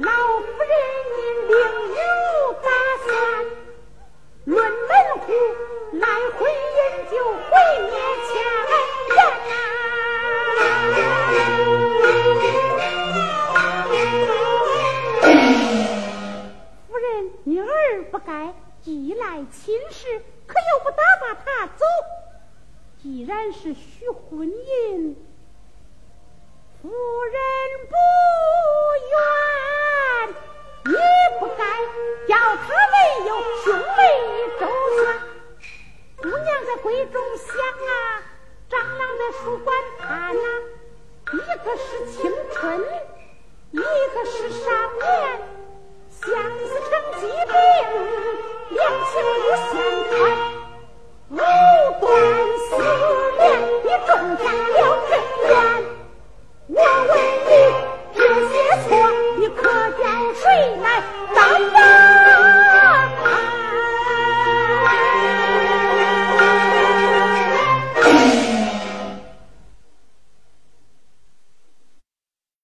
老夫人您另有打算。论门户，来回饮酒毁灭前人呐、啊。夫人，你儿不该既来亲事，可又不打发他走。既然是许婚姻。闺中香啊，蟑螂在书馆盘呐，一个是青春，一个是少年，相思成疾病，两情不相猜，藕断丝连，你种下了根怨。我问你这些错，你可叫谁来担？